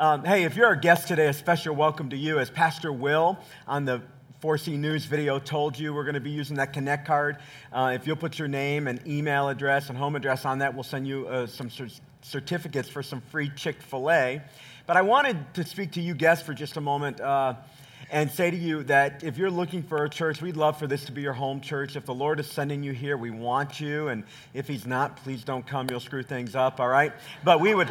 Um, hey, if you're our guest today, a special welcome to you. As Pastor Will on the 4C News video told you, we're going to be using that Connect card. Uh, if you'll put your name and email address and home address on that, we'll send you uh, some certificates for some free Chick fil A. But I wanted to speak to you guests for just a moment. Uh, and say to you that if you're looking for a church, we'd love for this to be your home church. If the Lord is sending you here, we want you. And if He's not, please don't come. You'll screw things up, all right? But we would.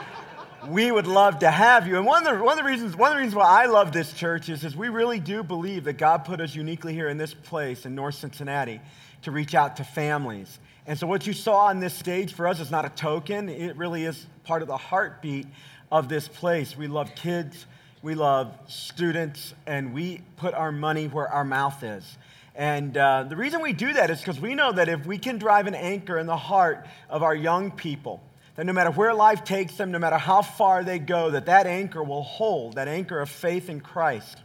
We would love to have you. And one of, the, one of the reasons, one of the reasons why I love this church is, is we really do believe that God put us uniquely here in this place in North Cincinnati to reach out to families. And so what you saw on this stage for us is not a token. It really is part of the heartbeat of this place. We love kids we love students, and we put our money where our mouth is. And uh, the reason we do that is because we know that if we can drive an anchor in the heart of our young people, that no matter where life takes them, no matter how far they go, that that anchor will hold, that anchor of faith in Christ.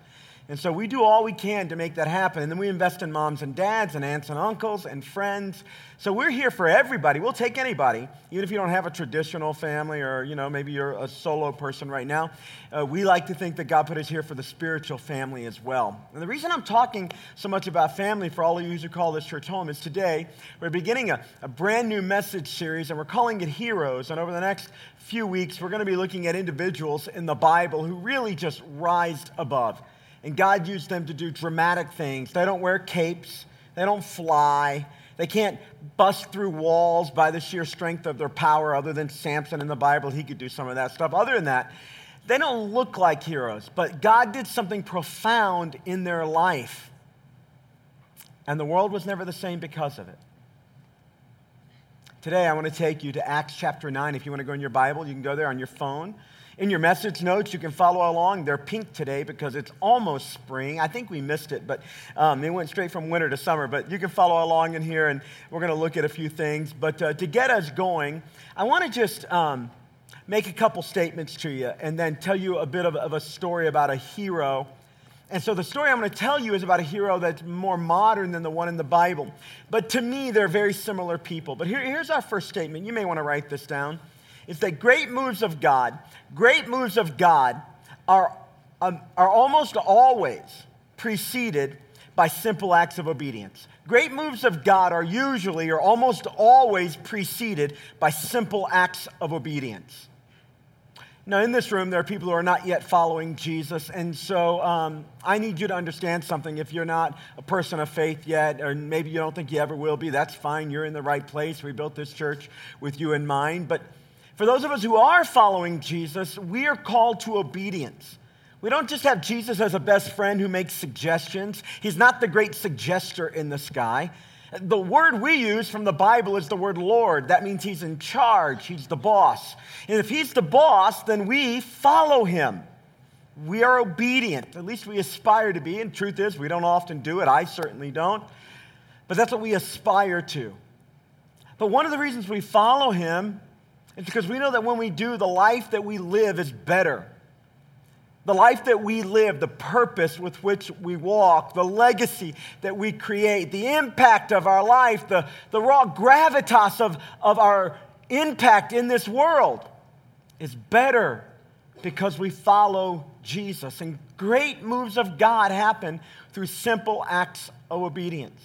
And so we do all we can to make that happen. And then we invest in moms and dads and aunts and uncles and friends. So we're here for everybody. We'll take anybody, even if you don't have a traditional family or, you know, maybe you're a solo person right now. Uh, we like to think that God put us here for the spiritual family as well. And the reason I'm talking so much about family for all of you who call this church home is today we're beginning a, a brand new message series and we're calling it Heroes. And over the next few weeks, we're going to be looking at individuals in the Bible who really just rised above and God used them to do dramatic things. They don't wear capes, they don't fly, they can't bust through walls by the sheer strength of their power, other than Samson in the Bible. He could do some of that stuff. Other than that, they don't look like heroes, but God did something profound in their life. And the world was never the same because of it. Today, I want to take you to Acts chapter 9. If you want to go in your Bible, you can go there on your phone. In your message notes, you can follow along. They're pink today because it's almost spring. I think we missed it, but um, went straight from winter to summer. But you can follow along in here, and we're going to look at a few things. But uh, to get us going, I want to just um, make a couple statements to you and then tell you a bit of, of a story about a hero. And so the story I'm going to tell you is about a hero that's more modern than the one in the Bible. But to me, they're very similar people. But here, here's our first statement. You may want to write this down is that great moves of God, great moves of God are, um, are almost always preceded by simple acts of obedience. Great moves of God are usually or almost always preceded by simple acts of obedience. Now, in this room, there are people who are not yet following Jesus, and so um, I need you to understand something. If you're not a person of faith yet, or maybe you don't think you ever will be, that's fine. You're in the right place. We built this church with you in mind. But for those of us who are following Jesus, we are called to obedience. We don't just have Jesus as a best friend who makes suggestions. He's not the great suggester in the sky. The word we use from the Bible is the word Lord. That means he's in charge, he's the boss. And if he's the boss, then we follow him. We are obedient. At least we aspire to be. And truth is, we don't often do it. I certainly don't. But that's what we aspire to. But one of the reasons we follow him it's because we know that when we do, the life that we live is better. The life that we live, the purpose with which we walk, the legacy that we create, the impact of our life, the, the raw gravitas of, of our impact in this world is better because we follow Jesus. And great moves of God happen through simple acts of obedience.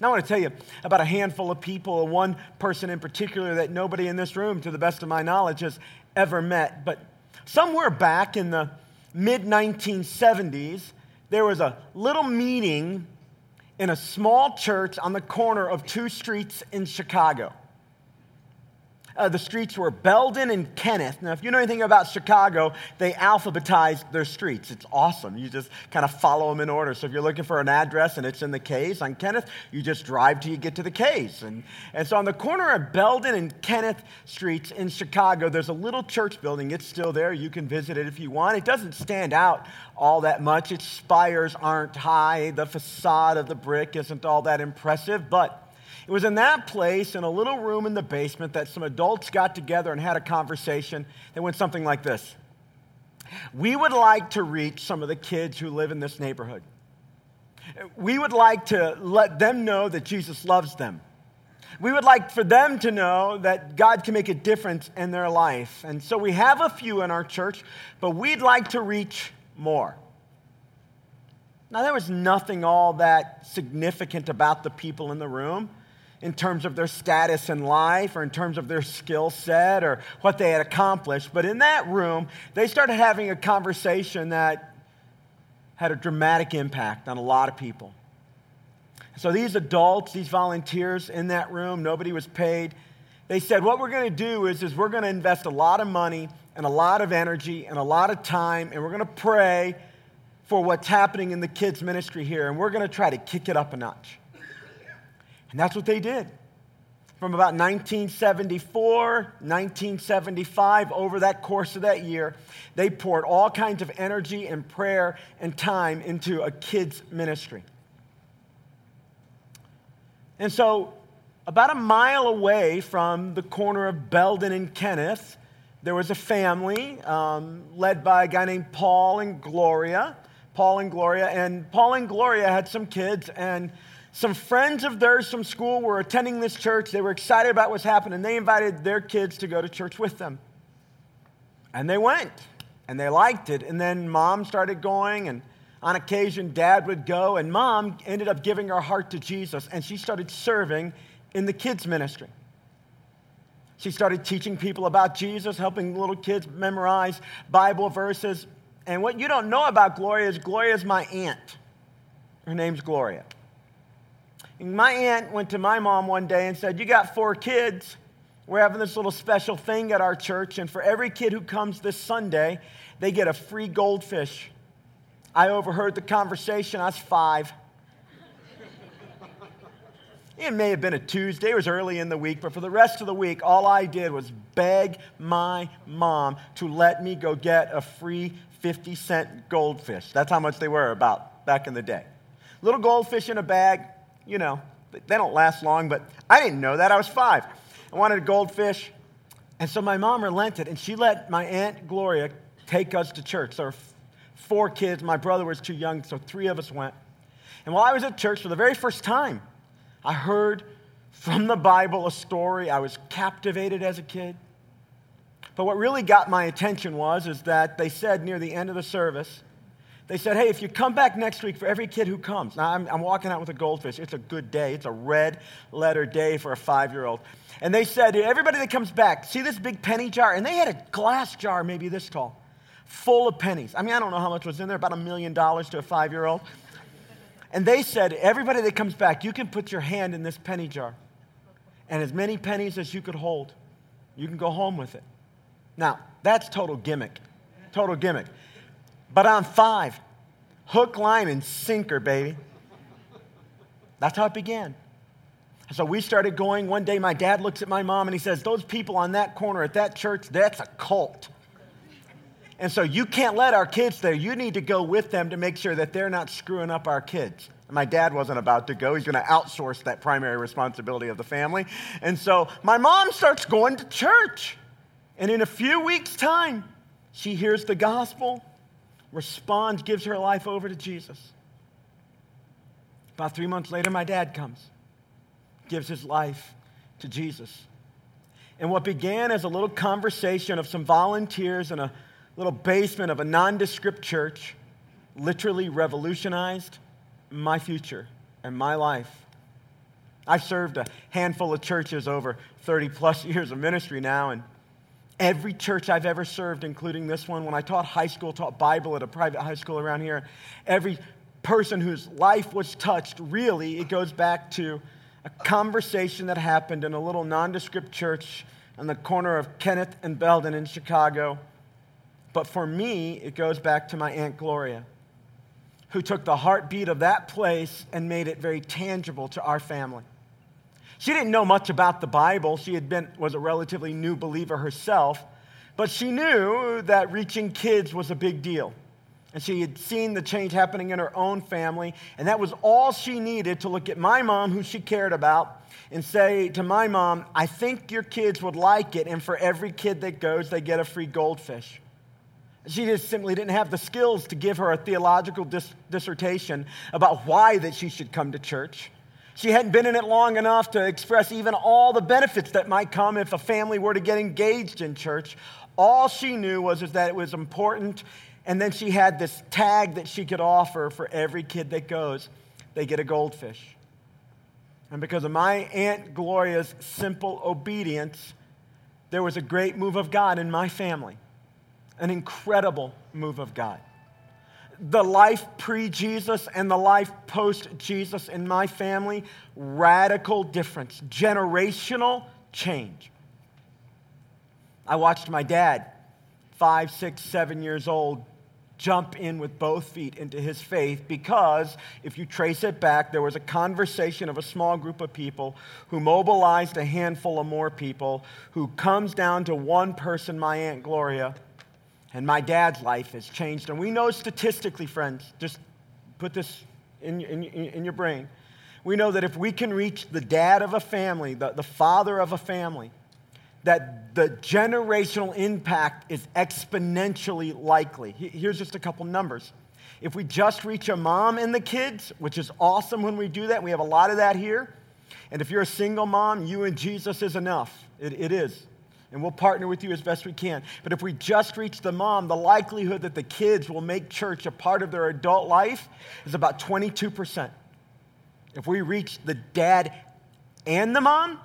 Now, I want to tell you about a handful of people, and one person in particular that nobody in this room, to the best of my knowledge, has ever met. But somewhere back in the mid 1970s, there was a little meeting in a small church on the corner of two streets in Chicago. Uh, the streets were Belden and Kenneth. Now, if you know anything about Chicago, they alphabetized their streets. It's awesome. You just kind of follow them in order. So if you're looking for an address and it's in the K's on Kenneth, you just drive till you get to the K's. And, and so on the corner of Belden and Kenneth streets in Chicago, there's a little church building. It's still there. You can visit it if you want. It doesn't stand out all that much. Its spires aren't high. The facade of the brick isn't all that impressive, but it was in that place, in a little room in the basement, that some adults got together and had a conversation that went something like this We would like to reach some of the kids who live in this neighborhood. We would like to let them know that Jesus loves them. We would like for them to know that God can make a difference in their life. And so we have a few in our church, but we'd like to reach more. Now, there was nothing all that significant about the people in the room in terms of their status in life or in terms of their skill set or what they had accomplished. But in that room, they started having a conversation that had a dramatic impact on a lot of people. So these adults, these volunteers in that room, nobody was paid. They said, what we're going to do is, is we're going to invest a lot of money and a lot of energy and a lot of time, and we're going to pray for what's happening in the kids' ministry here, and we're going to try to kick it up a notch. And that's what they did. From about 1974, 1975, over that course of that year, they poured all kinds of energy and prayer and time into a kids' ministry. And so, about a mile away from the corner of Belden and Kenneth, there was a family um, led by a guy named Paul and Gloria. Paul and Gloria. And Paul and Gloria had some kids, and some friends of theirs from school were attending this church. They were excited about what's happening. They invited their kids to go to church with them. And they went, and they liked it. And then mom started going, and on occasion, dad would go. And mom ended up giving her heart to Jesus, and she started serving in the kids' ministry. She started teaching people about Jesus, helping little kids memorize Bible verses. And what you don't know about Gloria is Gloria is my aunt. Her name's Gloria. My aunt went to my mom one day and said, You got four kids. We're having this little special thing at our church, and for every kid who comes this Sunday, they get a free goldfish. I overheard the conversation. I was five. It may have been a Tuesday, it was early in the week, but for the rest of the week, all I did was beg my mom to let me go get a free 50 cent goldfish. That's how much they were about back in the day. Little goldfish in a bag, you know, they don't last long, but I didn't know that. I was five. I wanted a goldfish. And so my mom relented and she let my Aunt Gloria take us to church. There were four kids. My brother was too young, so three of us went. And while I was at church for the very first time, I heard from the Bible a story. I was captivated as a kid. But what really got my attention was is that they said near the end of the service, they said, hey, if you come back next week for every kid who comes. Now, I'm, I'm walking out with a goldfish. It's a good day. It's a red letter day for a five year old. And they said, everybody that comes back, see this big penny jar? And they had a glass jar, maybe this tall, full of pennies. I mean, I don't know how much was in there, about a million dollars to a five year old. And they said, everybody that comes back, you can put your hand in this penny jar. And as many pennies as you could hold, you can go home with it. Now, that's total gimmick. Total gimmick. But on five, hook, line, and sinker, baby. That's how it began. So we started going. One day, my dad looks at my mom and he says, Those people on that corner at that church, that's a cult. And so you can't let our kids there. You need to go with them to make sure that they're not screwing up our kids. My dad wasn't about to go. He's going to outsource that primary responsibility of the family. And so my mom starts going to church. And in a few weeks' time, she hears the gospel responds, gives her life over to Jesus. About three months later, my dad comes, gives his life to Jesus. And what began as a little conversation of some volunteers in a little basement of a nondescript church literally revolutionized my future and my life. I've served a handful of churches over 30 plus years of ministry now, and Every church I've ever served, including this one, when I taught high school, taught Bible at a private high school around here, every person whose life was touched, really, it goes back to a conversation that happened in a little nondescript church on the corner of Kenneth and Belden in Chicago. But for me, it goes back to my Aunt Gloria, who took the heartbeat of that place and made it very tangible to our family. She didn't know much about the Bible. She had been, was a relatively new believer herself, but she knew that reaching kids was a big deal. And she had seen the change happening in her own family, and that was all she needed to look at my mom, who she cared about, and say to my mom, I think your kids would like it, and for every kid that goes, they get a free goldfish. She just simply didn't have the skills to give her a theological dis- dissertation about why that she should come to church. She hadn't been in it long enough to express even all the benefits that might come if a family were to get engaged in church. All she knew was that it was important, and then she had this tag that she could offer for every kid that goes. They get a goldfish. And because of my Aunt Gloria's simple obedience, there was a great move of God in my family, an incredible move of God. The life pre Jesus and the life post Jesus in my family, radical difference, generational change. I watched my dad, five, six, seven years old, jump in with both feet into his faith because if you trace it back, there was a conversation of a small group of people who mobilized a handful of more people, who comes down to one person, my Aunt Gloria, and my dad's life has changed. And we know statistically, friends, just put this in, in, in your brain. We know that if we can reach the dad of a family, the, the father of a family, that the generational impact is exponentially likely. Here's just a couple numbers. If we just reach a mom and the kids, which is awesome when we do that, we have a lot of that here. And if you're a single mom, you and Jesus is enough. it, it is. And we'll partner with you as best we can. But if we just reach the mom, the likelihood that the kids will make church a part of their adult life is about 22%. If we reach the dad and the mom,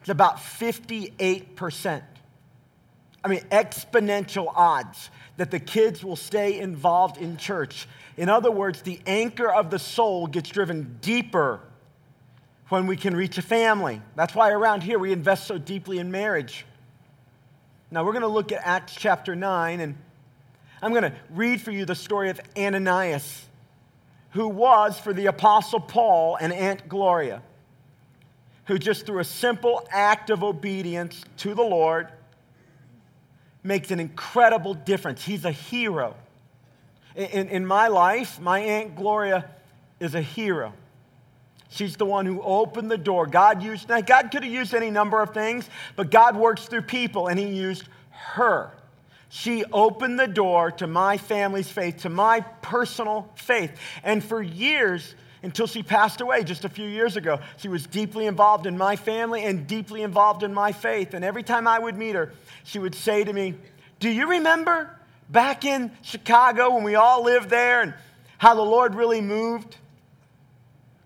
it's about 58%. I mean, exponential odds that the kids will stay involved in church. In other words, the anchor of the soul gets driven deeper when we can reach a family. That's why around here we invest so deeply in marriage. Now, we're going to look at Acts chapter 9, and I'm going to read for you the story of Ananias, who was for the Apostle Paul and Aunt Gloria who just through a simple act of obedience to the Lord makes an incredible difference. He's a hero. In, in my life, my Aunt Gloria is a hero. She's the one who opened the door. God used, now God could have used any number of things, but God works through people, and He used her. She opened the door to my family's faith, to my personal faith. And for years, until she passed away just a few years ago. She was deeply involved in my family and deeply involved in my faith. And every time I would meet her, she would say to me, Do you remember back in Chicago when we all lived there and how the Lord really moved?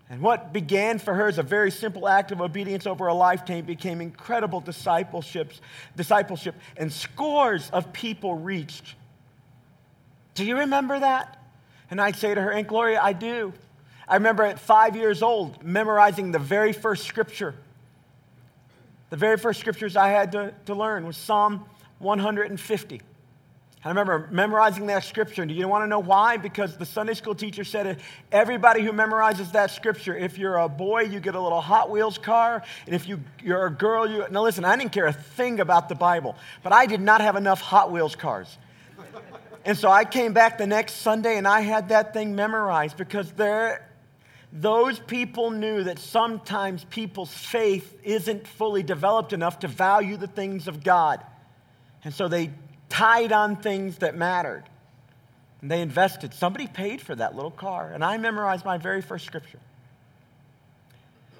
And what began for her as a very simple act of obedience over a lifetime became incredible discipleships, discipleship, and scores of people reached. Do you remember that? And I'd say to her, Aunt Gloria, I do. I remember at five years old memorizing the very first scripture. The very first scriptures I had to, to learn was Psalm 150. I remember memorizing that scripture. Do you want to know why? Because the Sunday school teacher said it. everybody who memorizes that scripture, if you're a boy, you get a little Hot Wheels car. And if you, you're a girl, you. Now listen, I didn't care a thing about the Bible, but I did not have enough Hot Wheels cars. And so I came back the next Sunday and I had that thing memorized because there, those people knew that sometimes people's faith isn't fully developed enough to value the things of God. And so they tied on things that mattered. And they invested. Somebody paid for that little car. And I memorized my very first scripture.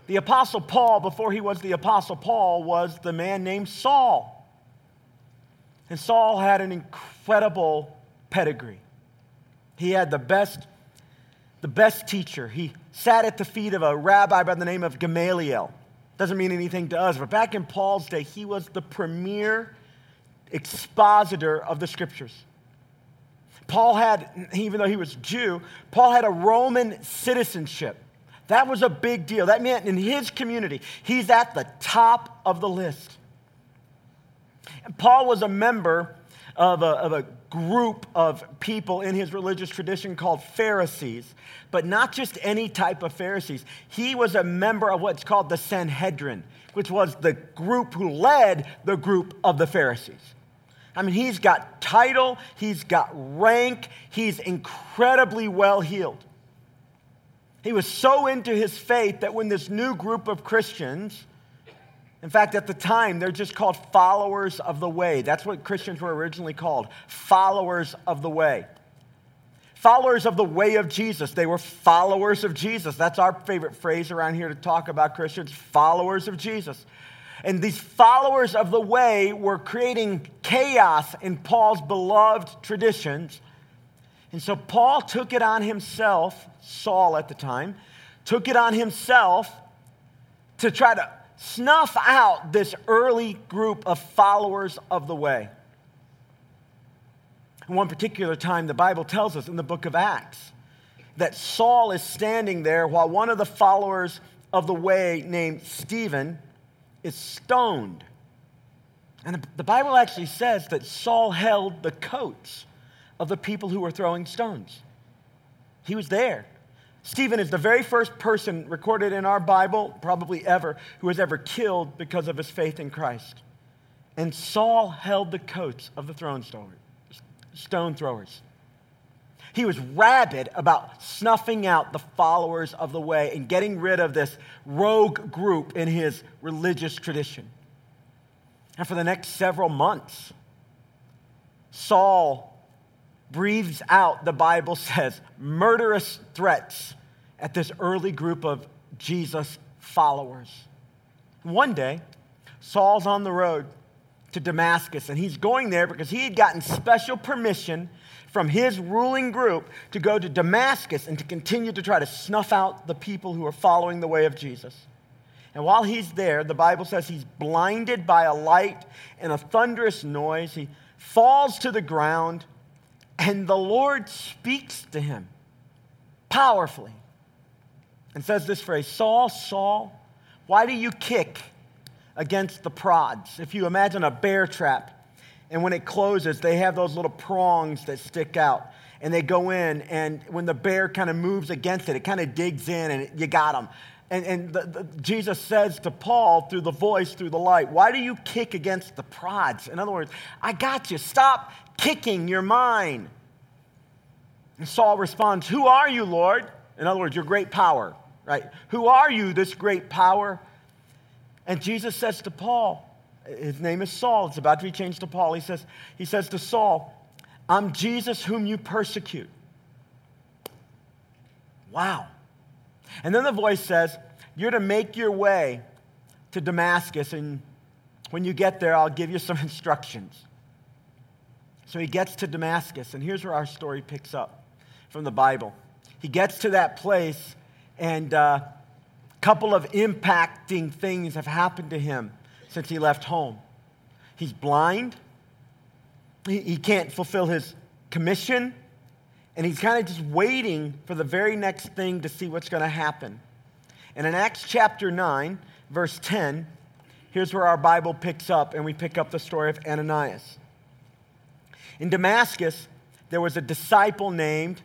The Apostle Paul, before he was the Apostle Paul, was the man named Saul. And Saul had an incredible pedigree. He had the best the best teacher. He sat at the feet of a rabbi by the name of Gamaliel. Doesn't mean anything to us, but back in Paul's day, he was the premier expositor of the scriptures. Paul had, even though he was Jew, Paul had a Roman citizenship. That was a big deal. That meant in his community, he's at the top of the list. And Paul was a member of a, of a group of people in his religious tradition called Pharisees, but not just any type of Pharisees. He was a member of what's called the Sanhedrin, which was the group who led the group of the Pharisees. I mean, he's got title, he's got rank, he's incredibly well heeled. He was so into his faith that when this new group of Christians in fact, at the time, they're just called followers of the way. That's what Christians were originally called followers of the way. followers of the way of Jesus. They were followers of Jesus. That's our favorite phrase around here to talk about Christians followers of Jesus. And these followers of the way were creating chaos in Paul's beloved traditions. And so Paul took it on himself, Saul at the time, took it on himself to try to snuff out this early group of followers of the way. One particular time, the Bible tells us in the book of Acts that Saul is standing there while one of the followers of the way, named Stephen, is stoned. And the Bible actually says that Saul held the coats of the people who were throwing stones. He was there. Stephen is the very first person recorded in our Bible, probably ever, who was ever killed because of his faith in Christ. And Saul held the coats of the throne stone throwers. He was rabid about snuffing out the followers of the way and getting rid of this rogue group in his religious tradition. And for the next several months, Saul breathes out, the Bible says, murderous threats at this early group of Jesus followers. One day, Saul's on the road to Damascus, and he's going there because he had gotten special permission from his ruling group to go to Damascus and to continue to try to snuff out the people who are following the way of Jesus. And while he's there, the Bible says he's blinded by a light and a thunderous noise. He falls to the ground, and the Lord speaks to him powerfully and says this phrase Saul, Saul, why do you kick against the prods? If you imagine a bear trap, and when it closes, they have those little prongs that stick out. And they go in, and when the bear kind of moves against it, it kind of digs in, and you got them. And, and the, the, Jesus says to Paul through the voice, through the light, Why do you kick against the prods? In other words, I got you. Stop kicking your mind. And Saul responds, Who are you, Lord? In other words, your great power, right? Who are you, this great power? And Jesus says to Paul, his name is Saul, it's about to be changed to Paul. He says, he says to Saul, I'm Jesus whom you persecute. Wow. And then the voice says, You're to make your way to Damascus, and when you get there, I'll give you some instructions. So he gets to Damascus, and here's where our story picks up from the Bible. He gets to that place, and uh, couple of impacting things have happened to him since he left home. He's blind, he, he can't fulfill his commission, and he's kind of just waiting for the very next thing to see what's going to happen. And in Acts chapter 9, verse 10, here's where our Bible picks up, and we pick up the story of Ananias. In Damascus, there was a disciple named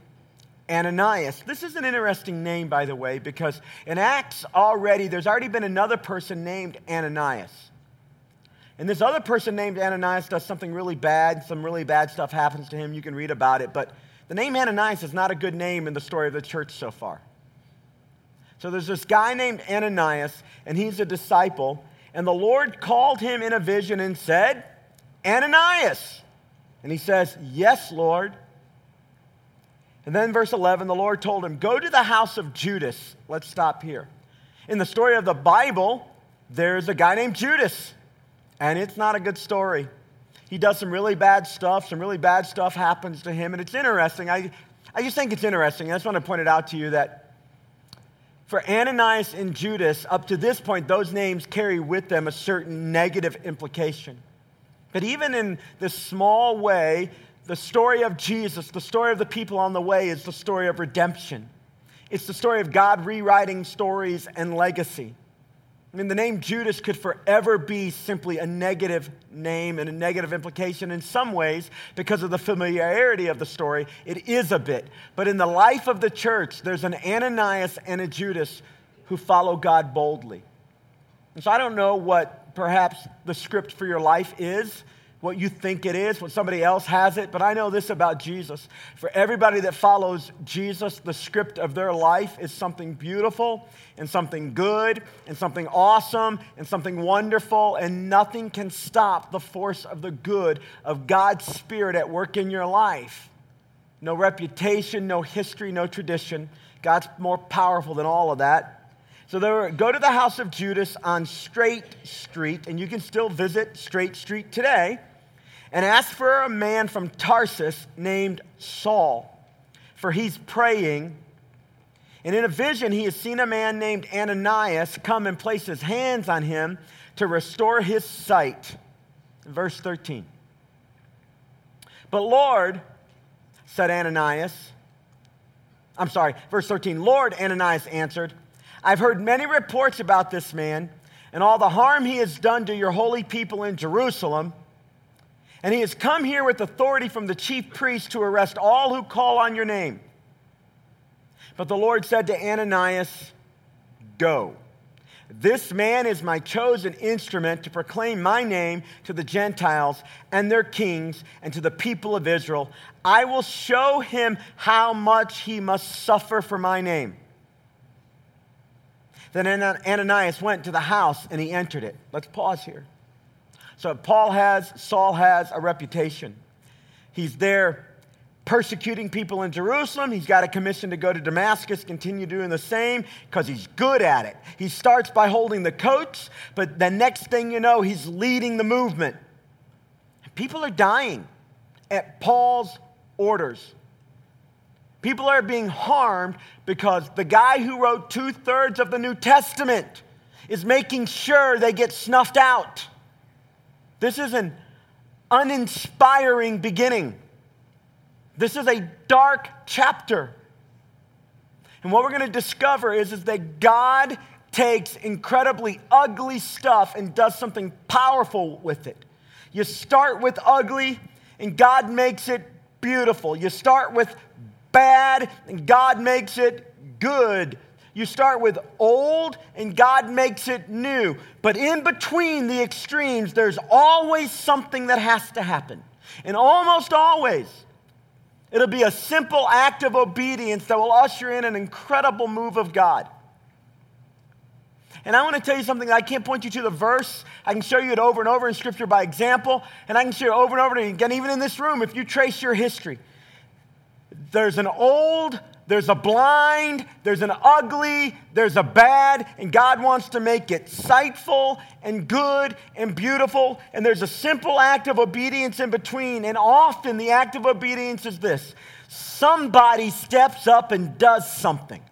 Ananias. This is an interesting name, by the way, because in Acts already, there's already been another person named Ananias. And this other person named Ananias does something really bad. Some really bad stuff happens to him. You can read about it. But the name Ananias is not a good name in the story of the church so far. So there's this guy named Ananias, and he's a disciple. And the Lord called him in a vision and said, Ananias. And he says, Yes, Lord. And then, verse 11, the Lord told him, Go to the house of Judas. Let's stop here. In the story of the Bible, there's a guy named Judas, and it's not a good story. He does some really bad stuff, some really bad stuff happens to him, and it's interesting. I, I just think it's interesting. I just want to point it out to you that for Ananias and Judas, up to this point, those names carry with them a certain negative implication. But even in this small way, the story of Jesus, the story of the people on the way, is the story of redemption. It's the story of God rewriting stories and legacy. I mean, the name Judas could forever be simply a negative name and a negative implication in some ways because of the familiarity of the story. It is a bit. But in the life of the church, there's an Ananias and a Judas who follow God boldly. And so I don't know what perhaps the script for your life is what you think it is, what somebody else has it, but I know this about Jesus. For everybody that follows Jesus, the script of their life is something beautiful and something good and something awesome and something wonderful, and nothing can stop the force of the good of God's Spirit at work in your life. no reputation, no history, no tradition. God's more powerful than all of that. So were, go to the house of Judas on Straight Street, and you can still visit Straight Street today, and ask for a man from Tarsus named Saul, for he's praying. And in a vision, he has seen a man named Ananias come and place his hands on him to restore his sight. Verse 13. But Lord, said Ananias, I'm sorry, verse 13. Lord, Ananias answered, I've heard many reports about this man and all the harm he has done to your holy people in Jerusalem. And he has come here with authority from the chief priest to arrest all who call on your name. But the Lord said to Ananias, Go. This man is my chosen instrument to proclaim my name to the Gentiles and their kings and to the people of Israel. I will show him how much he must suffer for my name. Then Ananias went to the house and he entered it. Let's pause here. So Paul has, Saul has a reputation. He's there persecuting people in Jerusalem. He's got a commission to go to Damascus, continue doing the same because he's good at it. He starts by holding the coats, but the next thing you know, he's leading the movement. People are dying at Paul's orders. People are being harmed because the guy who wrote two thirds of the New Testament is making sure they get snuffed out. This is an uninspiring beginning. This is a dark chapter. And what we're going to discover is, is that God takes incredibly ugly stuff and does something powerful with it. You start with ugly, and God makes it beautiful. You start with bad, and God makes it good. You start with old, and God makes it new. But in between the extremes, there's always something that has to happen. And almost always, it'll be a simple act of obedience that will usher in an incredible move of God. And I want to tell you something. I can't point you to the verse. I can show you it over and over in Scripture by example. And I can show you over and over again, even in this room, if you trace your history. There's an old, there's a blind, there's an ugly, there's a bad, and God wants to make it sightful and good and beautiful. And there's a simple act of obedience in between. And often the act of obedience is this somebody steps up and does something.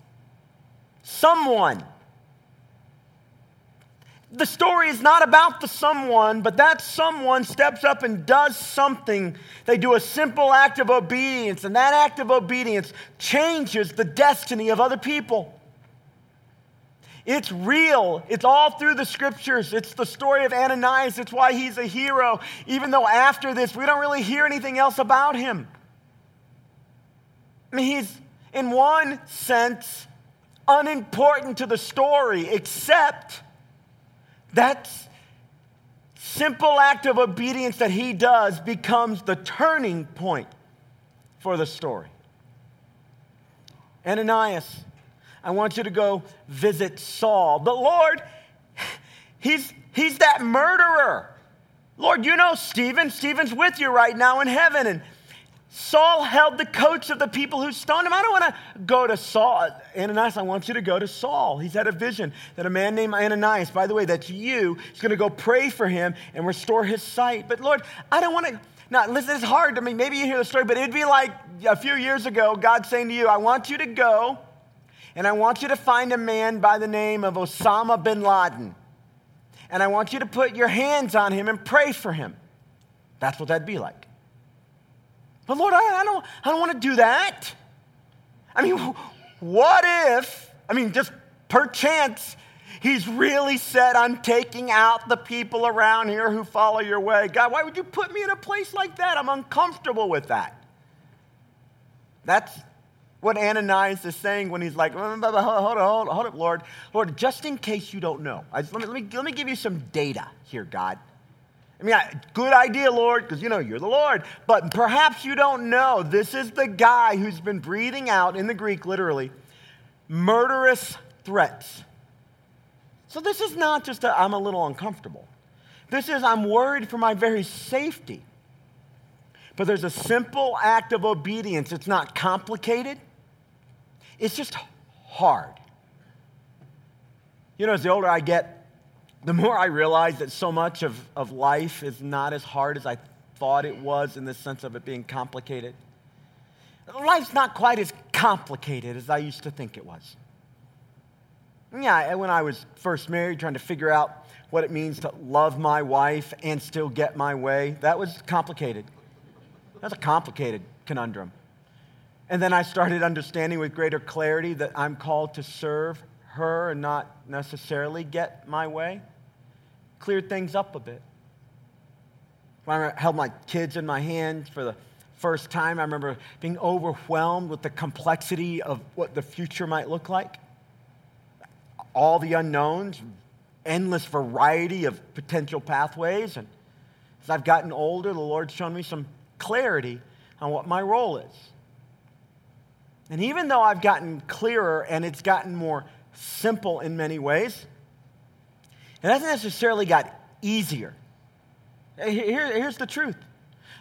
Someone the story is not about the someone, but that someone steps up and does something. They do a simple act of obedience, and that act of obedience changes the destiny of other people. It's real. It's all through the scriptures. It's the story of Ananias. It's why he's a hero, even though after this, we don't really hear anything else about him. I mean, he's, in one sense, unimportant to the story, except that simple act of obedience that he does becomes the turning point for the story. Ananias, I want you to go visit Saul. But Lord, he's, he's that murderer. Lord, you know Stephen. Stephen's with you right now in heaven. And Saul held the coats of the people who stoned him. I don't want to go to Saul. Ananias, I want you to go to Saul. He's had a vision that a man named Ananias, by the way, that's you, is going to go pray for him and restore his sight. But Lord, I don't want to. Now, listen, it's hard. I mean, maybe you hear the story, but it'd be like a few years ago, God saying to you, I want you to go and I want you to find a man by the name of Osama bin Laden. And I want you to put your hands on him and pray for him. That's what that'd be like. But Lord, I, don't, I don't want to do that. I mean, what if, I mean, just perchance, he's really set on taking out the people around here who follow your way? God, why would you put me in a place like that? I'm uncomfortable with that. That's what Ananias is saying when he's like, hold on, hold on, hold up, Lord. Lord, just in case you don't know, let, me, let, me, let me give you some data here, God. I mean, good idea, Lord, because you know you're the Lord. But perhaps you don't know this is the guy who's been breathing out, in the Greek literally, murderous threats. So this is not just I'm a little uncomfortable. This is I'm worried for my very safety. But there's a simple act of obedience. It's not complicated, it's just hard. You know, as the older I get, the more I realize that so much of, of life is not as hard as I thought it was in the sense of it being complicated. Life's not quite as complicated as I used to think it was. Yeah, when I was first married, trying to figure out what it means to love my wife and still get my way, that was complicated. That's a complicated conundrum. And then I started understanding with greater clarity that I'm called to serve her and not necessarily get my way. Cleared things up a bit. When I held my kids in my hands for the first time, I remember being overwhelmed with the complexity of what the future might look like all the unknowns, endless variety of potential pathways. And as I've gotten older, the Lord's shown me some clarity on what my role is. And even though I've gotten clearer and it's gotten more simple in many ways, it hasn't necessarily got easier. Here, here's the truth.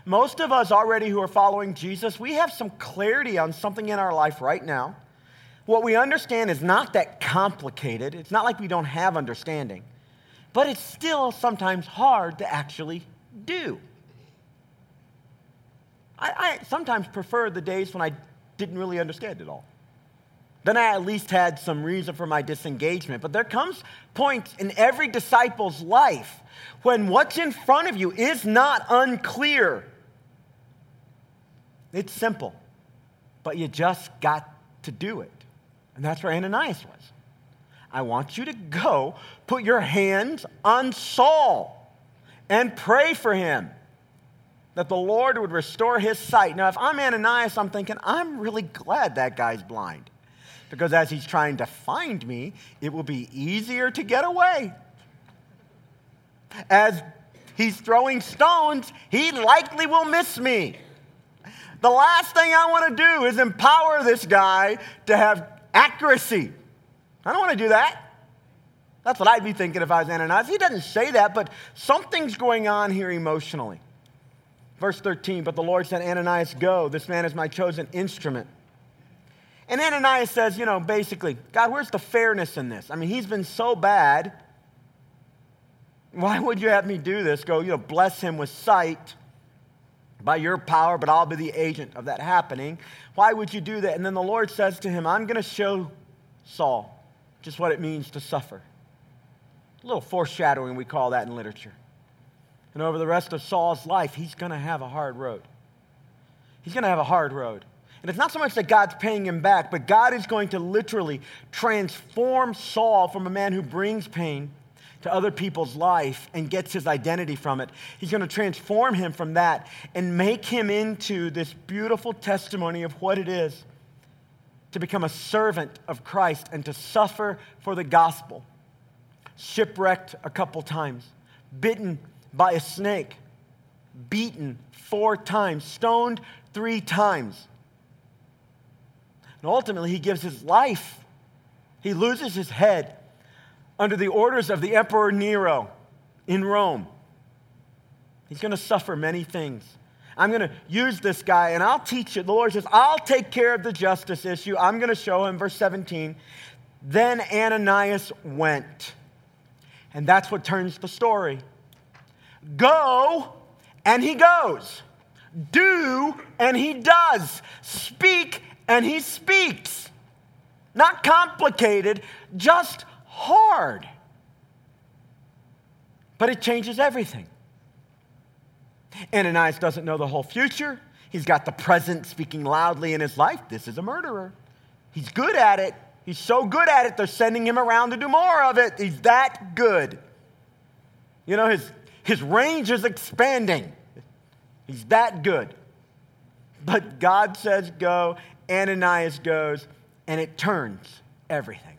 Most of us already who are following Jesus, we have some clarity on something in our life right now what we understand is not that complicated. It's not like we don't have understanding, but it's still sometimes hard to actually do. I, I sometimes prefer the days when I didn't really understand it all. Then I at least had some reason for my disengagement. But there comes points in every disciple's life when what's in front of you is not unclear. It's simple, but you just got to do it. And that's where Ananias was. I want you to go put your hands on Saul and pray for him that the Lord would restore his sight. Now, if I'm Ananias, I'm thinking, I'm really glad that guy's blind. Because as he's trying to find me, it will be easier to get away. As he's throwing stones, he likely will miss me. The last thing I want to do is empower this guy to have accuracy. I don't want to do that. That's what I'd be thinking if I was Ananias. He doesn't say that, but something's going on here emotionally. Verse 13, but the Lord said, Ananias, go. This man is my chosen instrument. And Ananias says, you know, basically, God, where's the fairness in this? I mean, he's been so bad. Why would you have me do this? Go, you know, bless him with sight by your power, but I'll be the agent of that happening. Why would you do that? And then the Lord says to him, I'm going to show Saul just what it means to suffer. A little foreshadowing, we call that in literature. And over the rest of Saul's life, he's going to have a hard road. He's going to have a hard road. And it's not so much that God's paying him back, but God is going to literally transform Saul from a man who brings pain to other people's life and gets his identity from it. He's going to transform him from that and make him into this beautiful testimony of what it is to become a servant of Christ and to suffer for the gospel. Shipwrecked a couple times, bitten by a snake, beaten four times, stoned three times. And ultimately, he gives his life. He loses his head under the orders of the Emperor Nero in Rome. He's going to suffer many things. I'm going to use this guy and I'll teach it. The Lord says, I'll take care of the justice issue. I'm going to show him. Verse 17. Then Ananias went. And that's what turns the story. Go, and he goes. Do, and he does. Speak, and he speaks. Not complicated, just hard. But it changes everything. Ananias doesn't know the whole future. He's got the present speaking loudly in his life. This is a murderer. He's good at it. He's so good at it, they're sending him around to do more of it. He's that good. You know, his, his range is expanding. He's that good. But God says go, Ananias goes, and it turns everything.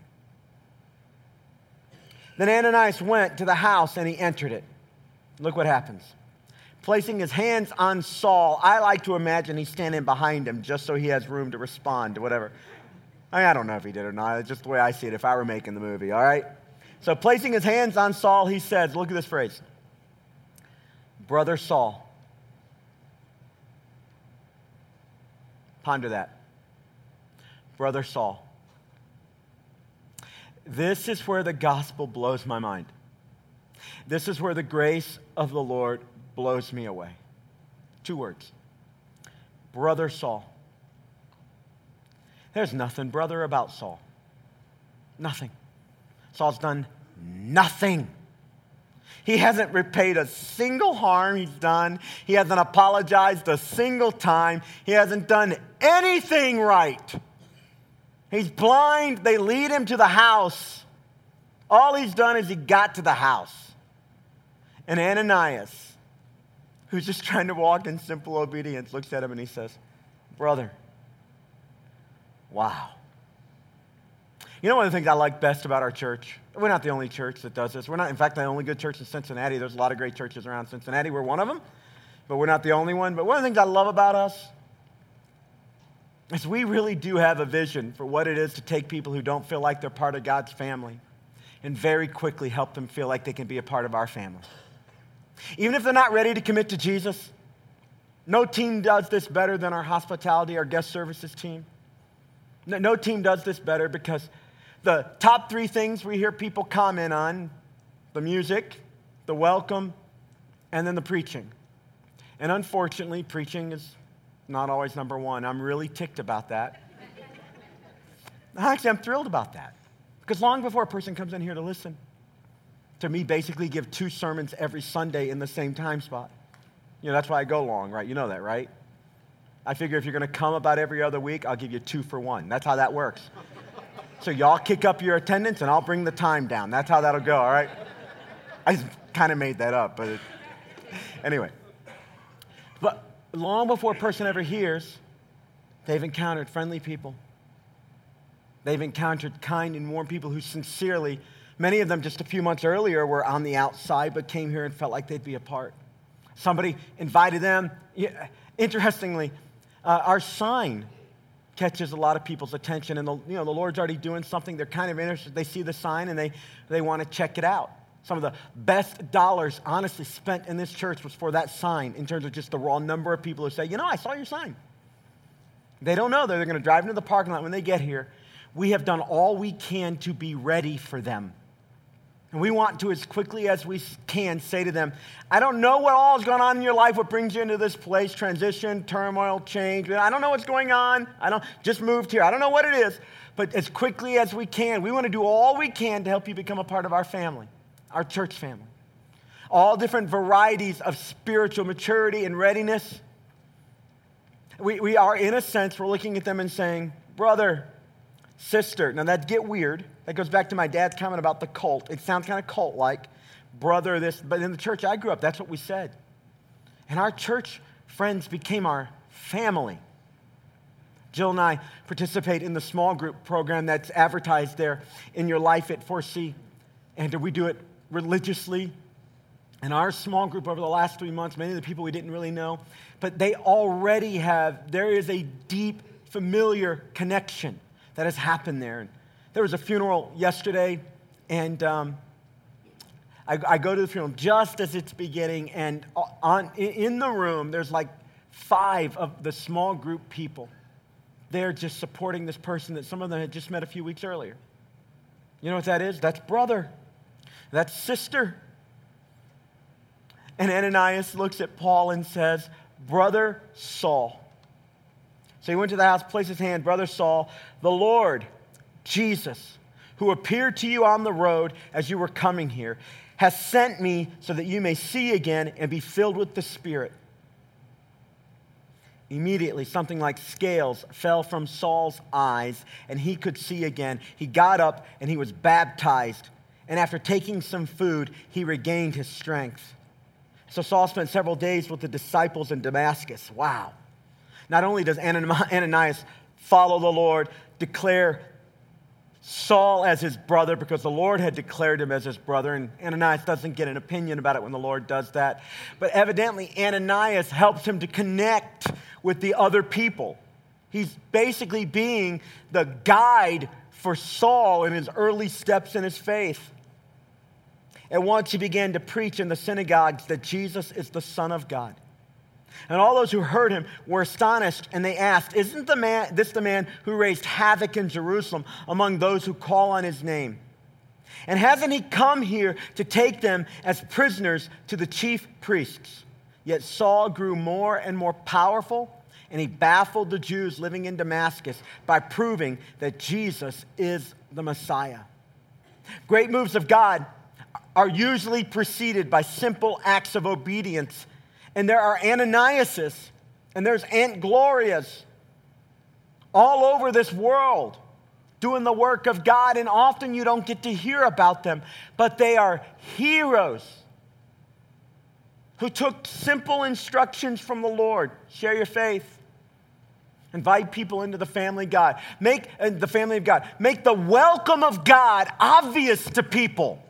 Then Ananias went to the house and he entered it. Look what happens. Placing his hands on Saul, I like to imagine he's standing behind him just so he has room to respond to whatever. I, mean, I don't know if he did or not. It's just the way I see it if I were making the movie, all right? So, placing his hands on Saul, he says, Look at this phrase Brother Saul. Ponder that. Brother Saul. This is where the gospel blows my mind. This is where the grace of the Lord blows me away. Two words Brother Saul. There's nothing, brother, about Saul. Nothing. Saul's done nothing. He hasn't repaid a single harm he's done. He hasn't apologized a single time. He hasn't done anything right. He's blind. They lead him to the house. All he's done is he got to the house. And Ananias, who's just trying to walk in simple obedience, looks at him and he says, Brother, wow. You know one of the things I like best about our church? We're not the only church that does this. We're not, in fact, the only good church in Cincinnati. There's a lot of great churches around Cincinnati. We're one of them, but we're not the only one. But one of the things I love about us is we really do have a vision for what it is to take people who don't feel like they're part of God's family and very quickly help them feel like they can be a part of our family. Even if they're not ready to commit to Jesus, no team does this better than our hospitality, our guest services team. No, no team does this better because the top three things we hear people comment on the music, the welcome, and then the preaching. And unfortunately, preaching is not always number one. I'm really ticked about that. Actually, I'm thrilled about that. Because long before a person comes in here to listen, to me, basically give two sermons every Sunday in the same time spot. You know, that's why I go long, right? You know that, right? I figure if you're going to come about every other week, I'll give you two for one. That's how that works. So y'all kick up your attendance and I'll bring the time down. That's how that'll go, all right? I kind of made that up, but it, anyway. Long before a person ever hears, they've encountered friendly people. They've encountered kind and warm people who sincerely, many of them just a few months earlier were on the outside but came here and felt like they'd be a part. Somebody invited them. Interestingly, uh, our sign catches a lot of people's attention. And the, you know, the Lord's already doing something. They're kind of interested. They see the sign and they, they want to check it out. Some of the best dollars, honestly, spent in this church was for that sign in terms of just the raw number of people who say, you know, I saw your sign. They don't know. They're going to drive into the parking lot when they get here. We have done all we can to be ready for them. And we want to, as quickly as we can, say to them, I don't know what all is going on in your life, what brings you into this place transition, turmoil, change. I don't know what's going on. I don't just moved here. I don't know what it is. But as quickly as we can, we want to do all we can to help you become a part of our family, our church family. All different varieties of spiritual maturity and readiness. We, we are, in a sense, we're looking at them and saying, Brother, sister. Now, that get weird. That goes back to my dad's comment about the cult. It sounds kind of cult like, brother, this. But in the church I grew up, that's what we said. And our church friends became our family. Jill and I participate in the small group program that's advertised there in your life at 4C. And we do it religiously. in our small group over the last three months, many of the people we didn't really know, but they already have, there is a deep, familiar connection that has happened there. There was a funeral yesterday, and um, I, I, go to the funeral just as it's beginning, and on, in the room, there's like five of the small group people. They're just supporting this person that some of them had just met a few weeks earlier. You know what that is? That's brother, that's sister. And Ananias looks at Paul and says, Brother Saul. So he went to the house, placed his hand, Brother Saul, the Lord, Jesus, who appeared to you on the road as you were coming here, has sent me so that you may see again and be filled with the Spirit. Immediately, something like scales fell from Saul's eyes, and he could see again. He got up and he was baptized. And after taking some food, he regained his strength. So Saul spent several days with the disciples in Damascus. Wow. Not only does Ananias follow the Lord, declare Saul as his brother because the Lord had declared him as his brother, and Ananias doesn't get an opinion about it when the Lord does that. But evidently, Ananias helps him to connect with the other people. He's basically being the guide for Saul in his early steps in his faith. And once he began to preach in the synagogues that Jesus is the Son of God. And all those who heard him were astonished, and they asked, Isn't the man, this the man who raised havoc in Jerusalem among those who call on his name? And hasn't he come here to take them as prisoners to the chief priests? Yet Saul grew more and more powerful, and he baffled the Jews living in Damascus by proving that Jesus is the Messiah. Great moves of God are usually preceded by simple acts of obedience and there are Ananiases, and there's Aunt Glorias all over this world doing the work of God, and often you don't get to hear about them, but they are heroes who took simple instructions from the Lord. Share your faith. Invite people into the family of God. Make uh, the family of God. Make the welcome of God obvious to people.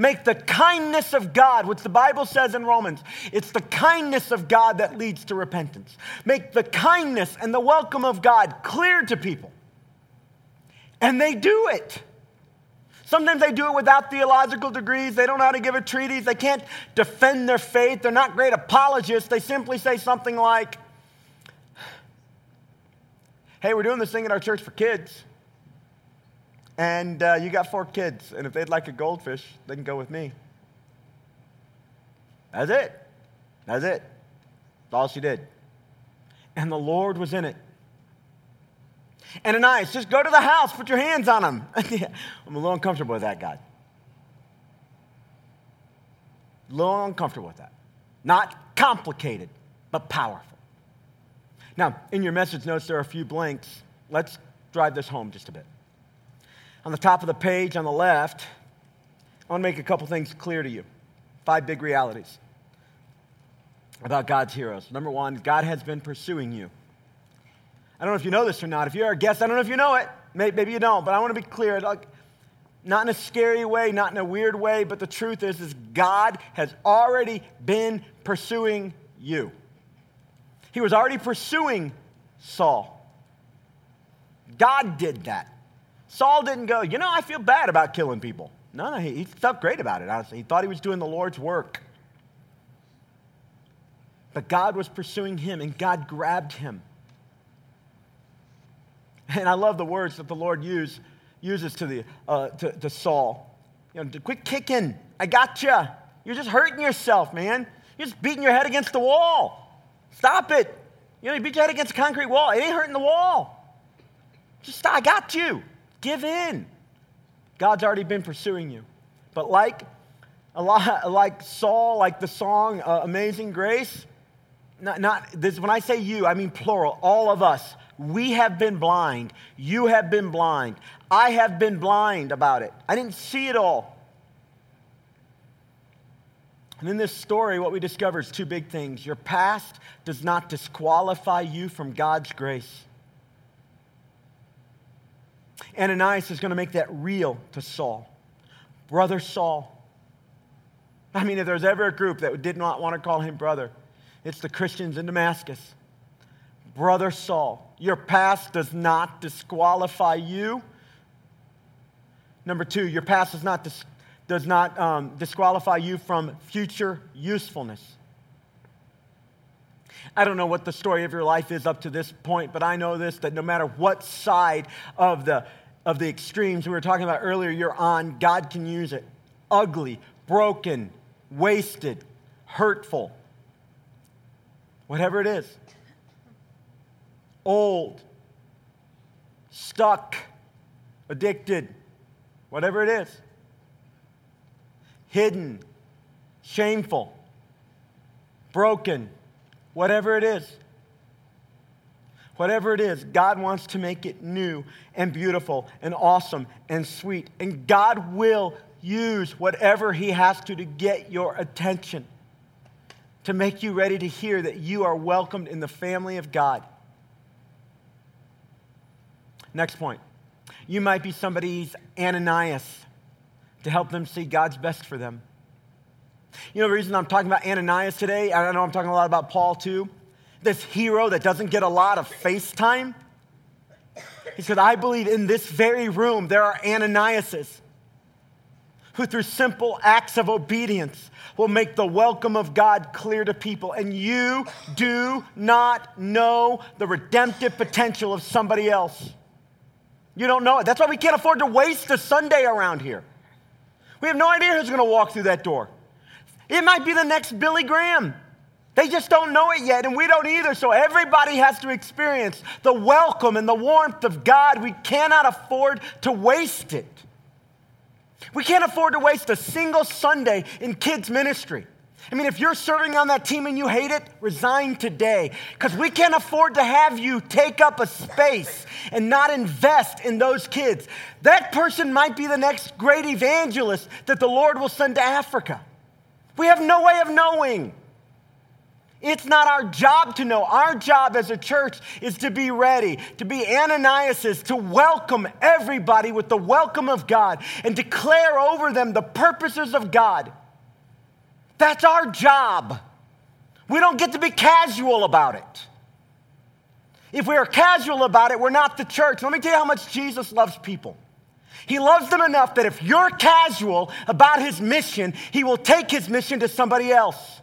Make the kindness of God, which the Bible says in Romans, it's the kindness of God that leads to repentance. Make the kindness and the welcome of God clear to people. And they do it. Sometimes they do it without theological degrees. They don't know how to give a treatise. They can't defend their faith. They're not great apologists. They simply say something like, Hey, we're doing this thing at our church for kids and uh, you got four kids, and if they'd like a goldfish, they can go with me. That's it. That's it. That's all she did. And the Lord was in it. And Ananias, just go to the house, put your hands on him. I'm a little uncomfortable with that, God. A little uncomfortable with that. Not complicated, but powerful. Now, in your message notes, there are a few blanks. Let's drive this home just a bit on the top of the page on the left, I want to make a couple things clear to you. Five big realities about God's heroes. Number one, God has been pursuing you. I don't know if you know this or not. If you're our guest, I don't know if you know it. Maybe you don't, but I want to be clear. Like, not in a scary way, not in a weird way, but the truth is, is God has already been pursuing you. He was already pursuing Saul. God did that. Saul didn't go, you know, I feel bad about killing people. No, no, he, he felt great about it, honestly. He thought he was doing the Lord's work. But God was pursuing him, and God grabbed him. And I love the words that the Lord use, uses to, the, uh, to, to Saul. You know, quit kicking. I got you. You're just hurting yourself, man. You're just beating your head against the wall. Stop it. You know, you beat your head against a concrete wall. It ain't hurting the wall. Just. I got you. Give in. God's already been pursuing you. But like, lot, like Saul, like the song uh, Amazing Grace, not, not this, when I say you, I mean plural, all of us. We have been blind. You have been blind. I have been blind about it. I didn't see it all. And in this story, what we discover is two big things. Your past does not disqualify you from God's grace. Ananias is going to make that real to Saul. Brother Saul. I mean, if there's ever a group that did not want to call him brother, it's the Christians in Damascus. Brother Saul, your past does not disqualify you. Number two, your past does not, dis- does not um, disqualify you from future usefulness. I don't know what the story of your life is up to this point, but I know this that no matter what side of the, of the extremes we were talking about earlier you're on, God can use it. Ugly, broken, wasted, hurtful, whatever it is. Old, stuck, addicted, whatever it is. Hidden, shameful, broken Whatever it is. Whatever it is, God wants to make it new and beautiful and awesome and sweet. And God will use whatever He has to to get your attention, to make you ready to hear that you are welcomed in the family of God. Next point. You might be somebody's Ananias to help them see God's best for them. You know the reason I'm talking about Ananias today? I know I'm talking a lot about Paul too. This hero that doesn't get a lot of face time. He said, I believe in this very room there are Ananiases who, through simple acts of obedience, will make the welcome of God clear to people. And you do not know the redemptive potential of somebody else. You don't know it. That's why we can't afford to waste a Sunday around here. We have no idea who's going to walk through that door. It might be the next Billy Graham. They just don't know it yet, and we don't either. So everybody has to experience the welcome and the warmth of God. We cannot afford to waste it. We can't afford to waste a single Sunday in kids' ministry. I mean, if you're serving on that team and you hate it, resign today. Because we can't afford to have you take up a space and not invest in those kids. That person might be the next great evangelist that the Lord will send to Africa. We have no way of knowing. It's not our job to know. Our job as a church is to be ready, to be Ananias, to welcome everybody with the welcome of God and declare over them the purposes of God. That's our job. We don't get to be casual about it. If we are casual about it, we're not the church. Let me tell you how much Jesus loves people. He loves them enough that if you're casual about his mission, he will take his mission to somebody else.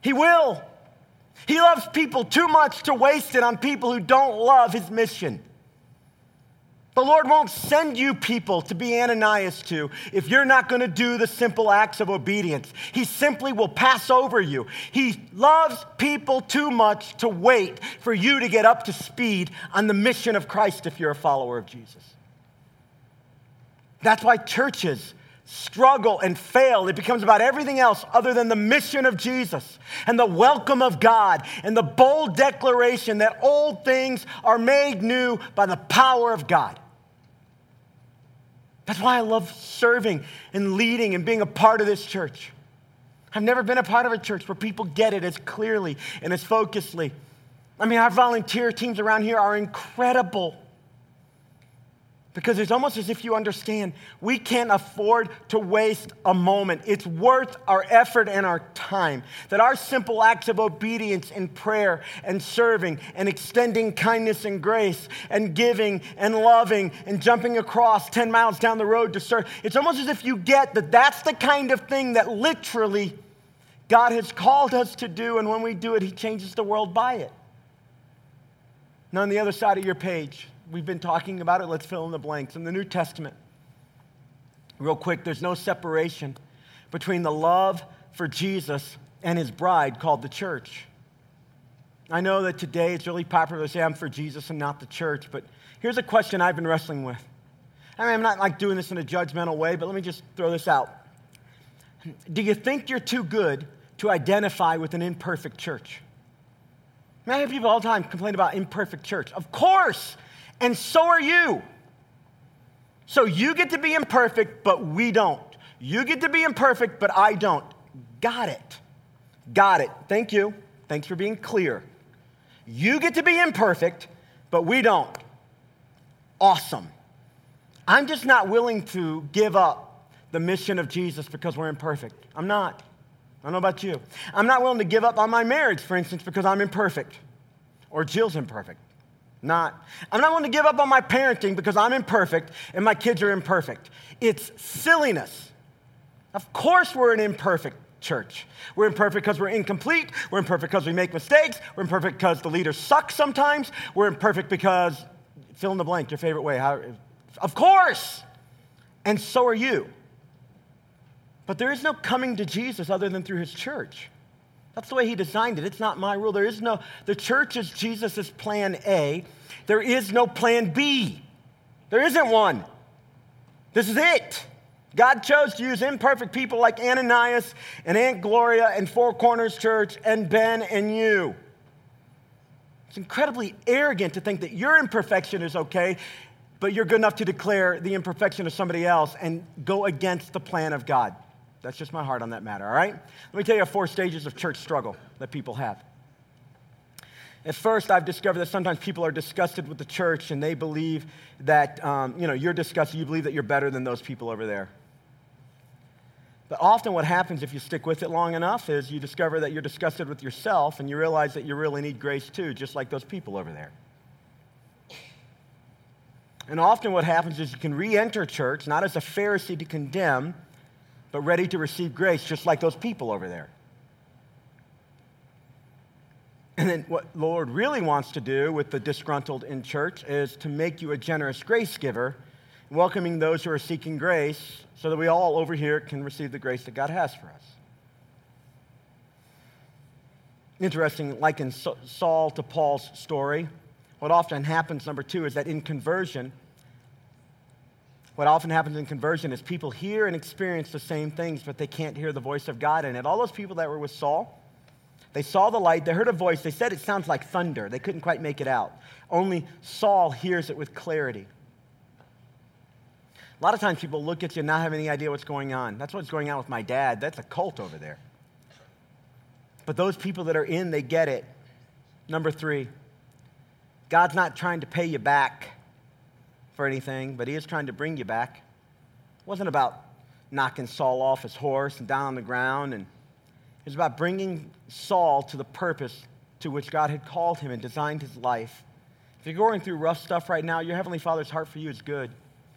He will. He loves people too much to waste it on people who don't love his mission. The Lord won't send you people to be Ananias to if you're not going to do the simple acts of obedience. He simply will pass over you. He loves people too much to wait for you to get up to speed on the mission of Christ if you're a follower of Jesus. That's why churches struggle and fail. It becomes about everything else other than the mission of Jesus and the welcome of God and the bold declaration that old things are made new by the power of God. That's why I love serving and leading and being a part of this church. I've never been a part of a church where people get it as clearly and as focusedly. I mean, our volunteer teams around here are incredible. Because it's almost as if you understand we can't afford to waste a moment. It's worth our effort and our time. That our simple acts of obedience and prayer and serving and extending kindness and grace and giving and loving and jumping across 10 miles down the road to serve, it's almost as if you get that that's the kind of thing that literally God has called us to do. And when we do it, He changes the world by it. Now, on the other side of your page, we've been talking about it. Let's fill in the blanks. In the New Testament, real quick, there's no separation between the love for Jesus and his bride called the church. I know that today it's really popular to say I'm for Jesus and not the church, but here's a question I've been wrestling with. I mean, I'm not like doing this in a judgmental way, but let me just throw this out. Do you think you're too good to identify with an imperfect church? I, mean, I hear people all the time complain about imperfect church. Of course, and so are you. So you get to be imperfect, but we don't. You get to be imperfect, but I don't. Got it. Got it. Thank you. Thanks for being clear. You get to be imperfect, but we don't. Awesome. I'm just not willing to give up the mission of Jesus because we're imperfect. I'm not. I don't know about you. I'm not willing to give up on my marriage, for instance, because I'm imperfect or Jill's imperfect. Not. I'm not willing to give up on my parenting because I'm imperfect and my kids are imperfect. It's silliness. Of course, we're an imperfect church. We're imperfect because we're incomplete. We're imperfect because we make mistakes. We're imperfect because the leaders suck sometimes. We're imperfect because, fill in the blank, your favorite way. How, of course. And so are you. But there is no coming to Jesus other than through his church. That's the way he designed it. It's not my rule. There is no, the church is Jesus' plan A. There is no plan B. There isn't one. This is it. God chose to use imperfect people like Ananias and Aunt Gloria and Four Corners Church and Ben and you. It's incredibly arrogant to think that your imperfection is okay, but you're good enough to declare the imperfection of somebody else and go against the plan of God. That's just my heart on that matter, all right? Let me tell you four stages of church struggle that people have. At first, I've discovered that sometimes people are disgusted with the church and they believe that, um, you know, you're disgusted, you believe that you're better than those people over there. But often, what happens if you stick with it long enough is you discover that you're disgusted with yourself and you realize that you really need grace too, just like those people over there. And often what happens is you can re enter church, not as a Pharisee to condemn, but ready to receive grace, just like those people over there. And then what the Lord really wants to do with the disgruntled in church is to make you a generous grace giver, welcoming those who are seeking grace so that we all over here can receive the grace that God has for us. Interesting, like in Saul to Paul's story, what often happens, number two, is that in conversion, what often happens in conversion is people hear and experience the same things, but they can't hear the voice of God in it. All those people that were with Saul, they saw the light, they heard a voice, they said it sounds like thunder. They couldn't quite make it out. Only Saul hears it with clarity. A lot of times people look at you and not have any idea what's going on. That's what's going on with my dad. That's a cult over there. But those people that are in, they get it. Number three, God's not trying to pay you back for anything, but He is trying to bring you back. It wasn't about knocking Saul off his horse and down on the ground and it was about bringing Saul to the purpose to which God had called him and designed his life. If you're going through rough stuff right now, your Heavenly Father's heart for you is good.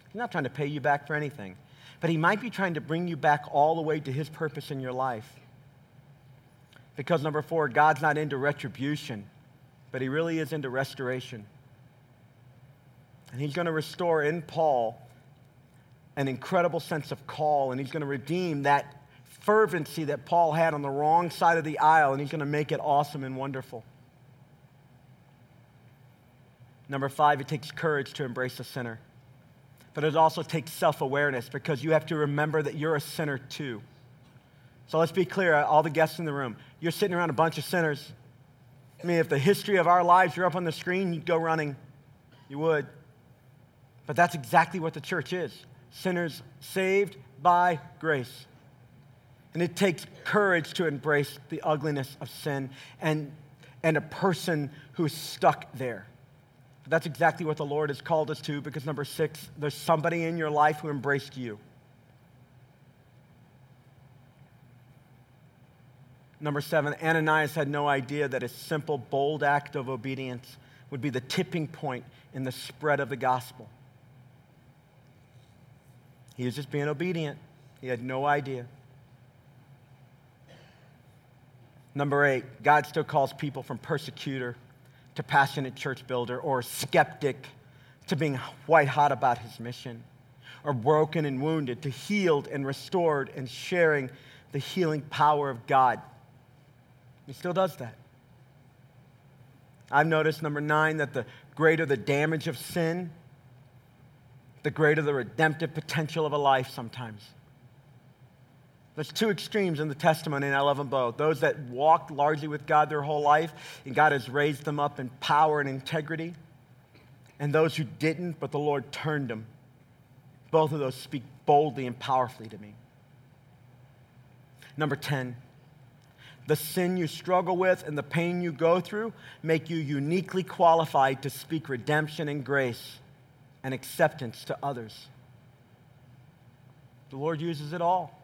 He's not trying to pay you back for anything, but He might be trying to bring you back all the way to His purpose in your life. Because, number four, God's not into retribution, but He really is into restoration. And He's going to restore in Paul an incredible sense of call, and He's going to redeem that fervency that Paul had on the wrong side of the aisle, and he's going to make it awesome and wonderful. Number five, it takes courage to embrace a sinner. But it also takes self awareness because you have to remember that you're a sinner too. So let's be clear, uh, all the guests in the room. You're sitting around a bunch of sinners. I mean, if the history of our lives were up on the screen, you'd go running. You would. But that's exactly what the church is sinners saved by grace. And it takes courage to embrace the ugliness of sin and, and a person who's stuck there. But that's exactly what the Lord has called us to because, number six, there's somebody in your life who embraced you. Number seven, Ananias had no idea that a simple, bold act of obedience would be the tipping point in the spread of the gospel. He was just being obedient, he had no idea. Number eight, God still calls people from persecutor to passionate church builder or skeptic to being white hot about his mission or broken and wounded to healed and restored and sharing the healing power of God. He still does that. I've noticed, number nine, that the greater the damage of sin, the greater the redemptive potential of a life sometimes. There's two extremes in the testimony, and I love them both. Those that walked largely with God their whole life, and God has raised them up in power and integrity, and those who didn't, but the Lord turned them. Both of those speak boldly and powerfully to me. Number 10, the sin you struggle with and the pain you go through make you uniquely qualified to speak redemption and grace and acceptance to others. The Lord uses it all.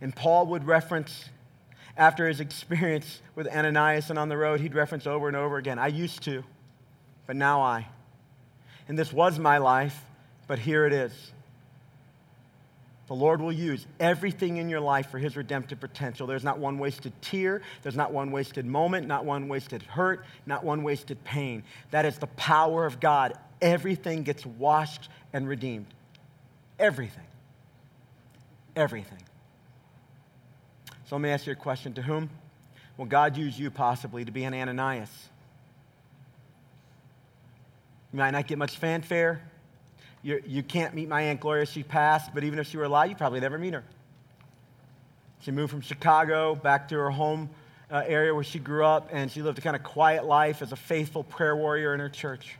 And Paul would reference, after his experience with Ananias and on the road, he'd reference over and over again, I used to, but now I. And this was my life, but here it is. The Lord will use everything in your life for His redemptive potential. There's not one wasted tear, there's not one wasted moment, not one wasted hurt, not one wasted pain. That is the power of God. Everything gets washed and redeemed. Everything. Everything. So let me ask you a question To whom will God use you possibly to be an Ananias? You might not get much fanfare. You're, you can not meet my Aunt Gloria. She passed, but even if she were alive, you probably never meet her. She moved from Chicago back to her home uh, area where she grew up, and she lived a kind of quiet life as a faithful prayer warrior in her church.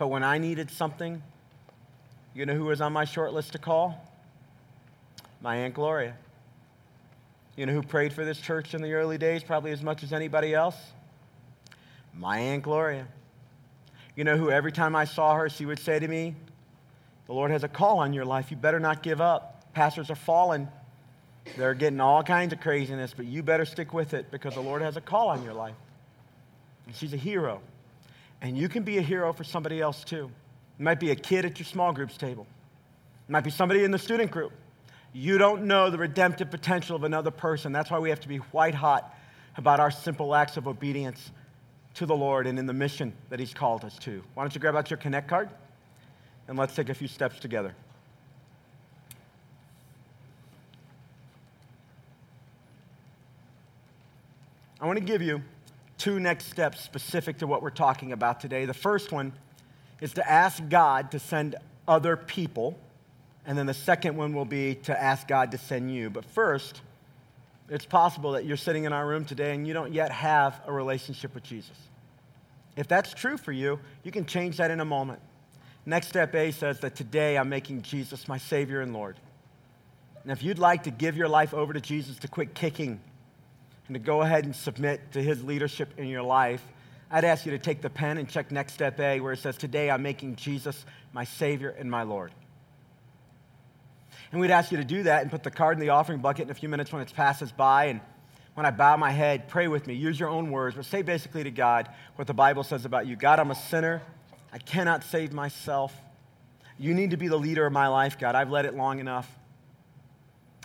But when I needed something, you know who was on my short list to call? My Aunt Gloria. You know who prayed for this church in the early days, probably as much as anybody else? My Aunt Gloria. You know who, every time I saw her, she would say to me, The Lord has a call on your life. You better not give up. Pastors are falling. They're getting all kinds of craziness, but you better stick with it because the Lord has a call on your life. And she's a hero. And you can be a hero for somebody else too. It might be a kid at your small groups table. It might be somebody in the student group. You don't know the redemptive potential of another person. That's why we have to be white hot about our simple acts of obedience to the Lord and in the mission that He's called us to. Why don't you grab out your Connect card and let's take a few steps together. I want to give you two next steps specific to what we're talking about today. The first one is to ask God to send other people, and then the second one will be to ask God to send you. But first, it's possible that you're sitting in our room today and you don't yet have a relationship with Jesus. If that's true for you, you can change that in a moment. Next step A says that today I'm making Jesus my Savior and Lord. And if you'd like to give your life over to Jesus to quit kicking and to go ahead and submit to his leadership in your life, I'd ask you to take the pen and check next step A where it says, Today I'm making Jesus my Savior and my Lord. And we'd ask you to do that and put the card in the offering bucket in a few minutes when it passes by. And when I bow my head, pray with me. Use your own words, but say basically to God what the Bible says about you God, I'm a sinner. I cannot save myself. You need to be the leader of my life, God. I've led it long enough.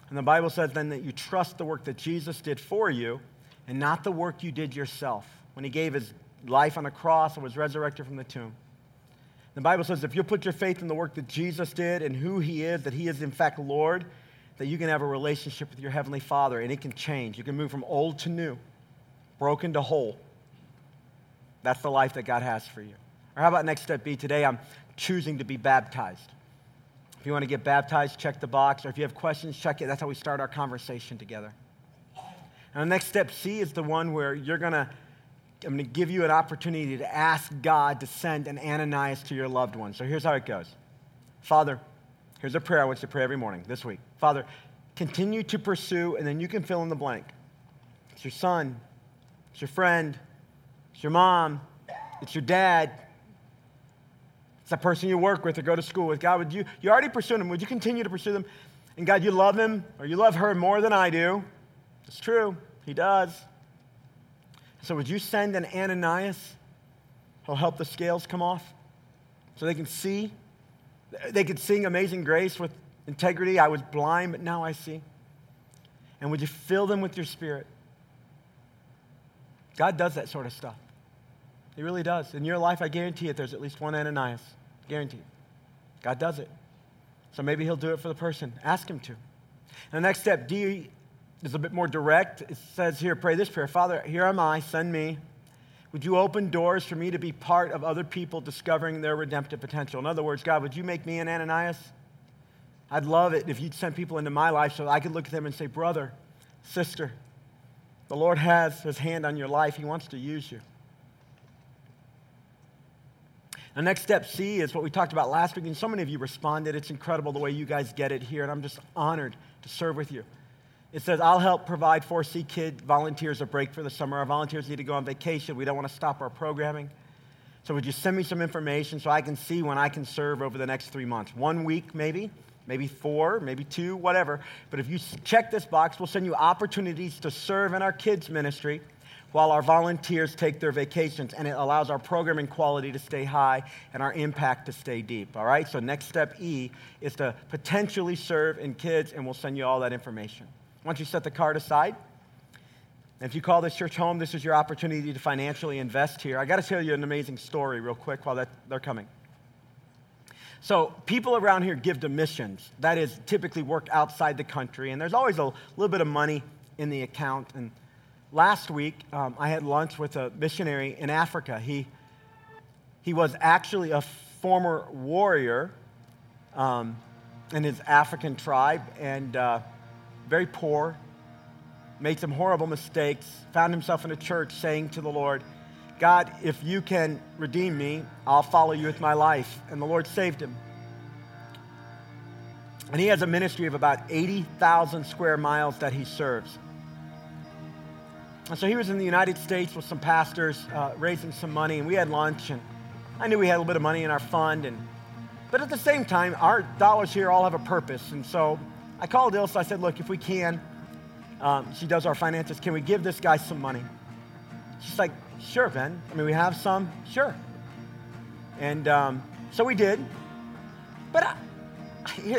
And the Bible says then that you trust the work that Jesus did for you and not the work you did yourself when he gave his life on a cross and was resurrected from the tomb. The Bible says if you put your faith in the work that Jesus did and who he is, that he is in fact Lord, that you can have a relationship with your Heavenly Father and it can change. You can move from old to new, broken to whole. That's the life that God has for you. Or how about next step B? Today I'm choosing to be baptized. If you want to get baptized, check the box. Or if you have questions, check it. That's how we start our conversation together. And the next step, C, is the one where you're going to, I'm going to give you an opportunity to ask God to send an Ananias to your loved one. So here's how it goes Father, here's a prayer I want you to pray every morning this week. Father, continue to pursue, and then you can fill in the blank. It's your son, it's your friend, it's your mom, it's your dad, it's that person you work with or go to school with. God, would you, you already pursue them. Would you continue to pursue them? And God, you love him or you love her more than I do. It's true. He does. So would you send an Ananias who'll help the scales come off so they can see? They could sing Amazing Grace with integrity. I was blind, but now I see. And would you fill them with your spirit? God does that sort of stuff. He really does. In your life, I guarantee it, there's at least one Ananias. Guaranteed. God does it. So maybe he'll do it for the person. Ask him to. And the next step, D, is a bit more direct. It says here, pray this prayer Father, here am I, send me. Would you open doors for me to be part of other people discovering their redemptive potential? In other words, God, would you make me an Ananias? I'd love it if you'd send people into my life so I could look at them and say, brother, sister, the Lord has his hand on your life. He wants to use you. The next step, C, is what we talked about last week, and so many of you responded. It's incredible the way you guys get it here, and I'm just honored to serve with you. It says, I'll help provide 4C Kid volunteers a break for the summer. Our volunteers need to go on vacation. We don't want to stop our programming. So, would you send me some information so I can see when I can serve over the next three months? One week, maybe, maybe four, maybe two, whatever. But if you check this box, we'll send you opportunities to serve in our kids' ministry while our volunteers take their vacations, and it allows our programming quality to stay high and our impact to stay deep. All right? So, next step E is to potentially serve in kids, and we'll send you all that information. Once you set the card aside, if you call this church home, this is your opportunity to financially invest here. I got to tell you an amazing story real quick while that, they're coming. So, people around here give to missions. That is, typically work outside the country, and there's always a little bit of money in the account. And last week, um, I had lunch with a missionary in Africa. He, he was actually a former warrior um, in his African tribe and uh, very poor, made some horrible mistakes, found himself in a church saying to the Lord, God, if you can redeem me, I'll follow you with my life. And the Lord saved him. And he has a ministry of about 80,000 square miles that he serves. And so he was in the United States with some pastors uh, raising some money, and we had lunch, and I knew we had a little bit of money in our fund, and but at the same time, our dollars here all have a purpose, and so I called Ilse. I said, "Look, if we can, um, she does our finances. Can we give this guy some money?" She's like, "Sure, Ben. I mean, we have some. Sure." And um, So we did. But I,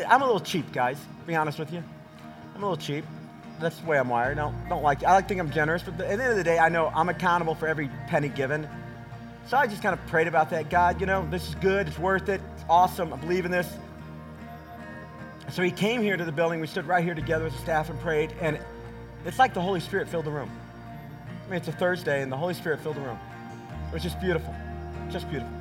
I'm a little cheap, guys, to be honest with you. I'm a little cheap. That's the way I'm wired. I don't, don't like I like think I'm generous, but at the end of the day, I know I'm accountable for every penny given. So I just kind of prayed about that. God, you know, this is good. It's worth it. It's awesome. I believe in this. So he came here to the building. We stood right here together as a staff and prayed. And it's like the Holy Spirit filled the room. I mean, it's a Thursday, and the Holy Spirit filled the room. It was just beautiful. Just beautiful.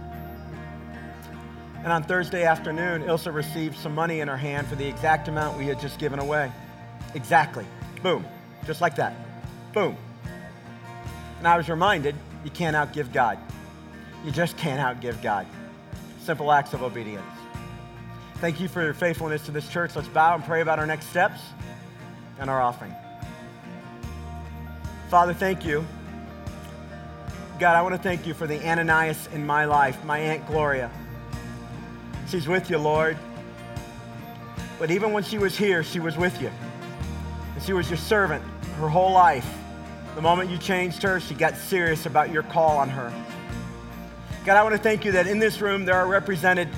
And on Thursday afternoon, Ilsa received some money in her hand for the exact amount we had just given away. Exactly. Boom. Just like that. Boom. And I was reminded you can't outgive God. You just can't outgive God. Simple acts of obedience. Thank you for your faithfulness to this church. Let's bow and pray about our next steps and our offering. Father, thank you. God, I want to thank you for the Ananias in my life, my Aunt Gloria. She's with you, Lord. But even when she was here, she was with you. She was your servant her whole life. The moment you changed her, she got serious about your call on her. God, I want to thank you that in this room there are represented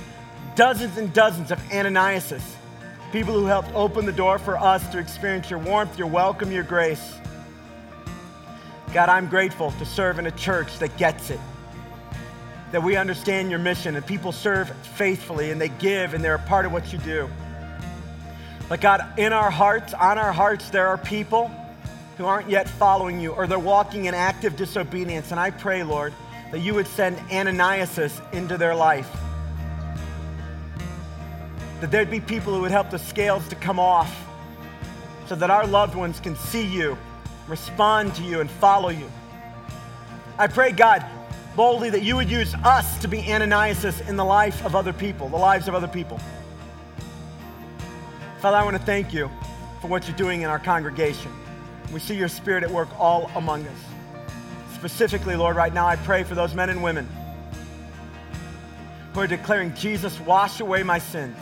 dozens and dozens of Ananiases, people who helped open the door for us to experience your warmth, your welcome, your grace. God, I'm grateful to serve in a church that gets it, that we understand your mission and people serve faithfully and they give and they're a part of what you do. But God, in our hearts, on our hearts, there are people who aren't yet following you or they're walking in active disobedience. And I pray, Lord, that you would send Ananias into their life. That there'd be people who would help the scales to come off so that our loved ones can see you respond to you, and follow you. I pray, God, boldly that you would use us to be Ananias in the life of other people, the lives of other people. Father, I want to thank you for what you're doing in our congregation. We see your spirit at work all among us. Specifically, Lord, right now I pray for those men and women who are declaring, Jesus, wash away my sins.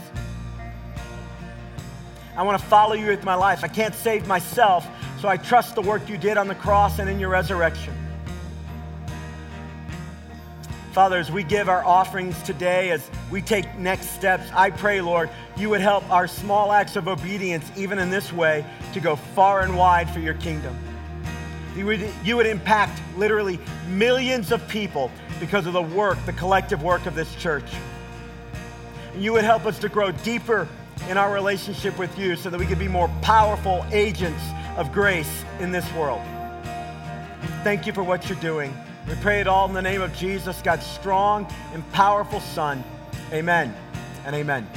I want to follow you with my life. I can't save myself, so I trust the work you did on the cross and in your resurrection. Father, as we give our offerings today, as we take next steps, I pray, Lord, you would help our small acts of obedience, even in this way, to go far and wide for your kingdom. You would, you would impact literally millions of people because of the work, the collective work of this church. And you would help us to grow deeper in our relationship with you so that we could be more powerful agents of grace in this world. Thank you for what you're doing. We pray it all in the name of Jesus, God's strong and powerful Son. Amen and amen.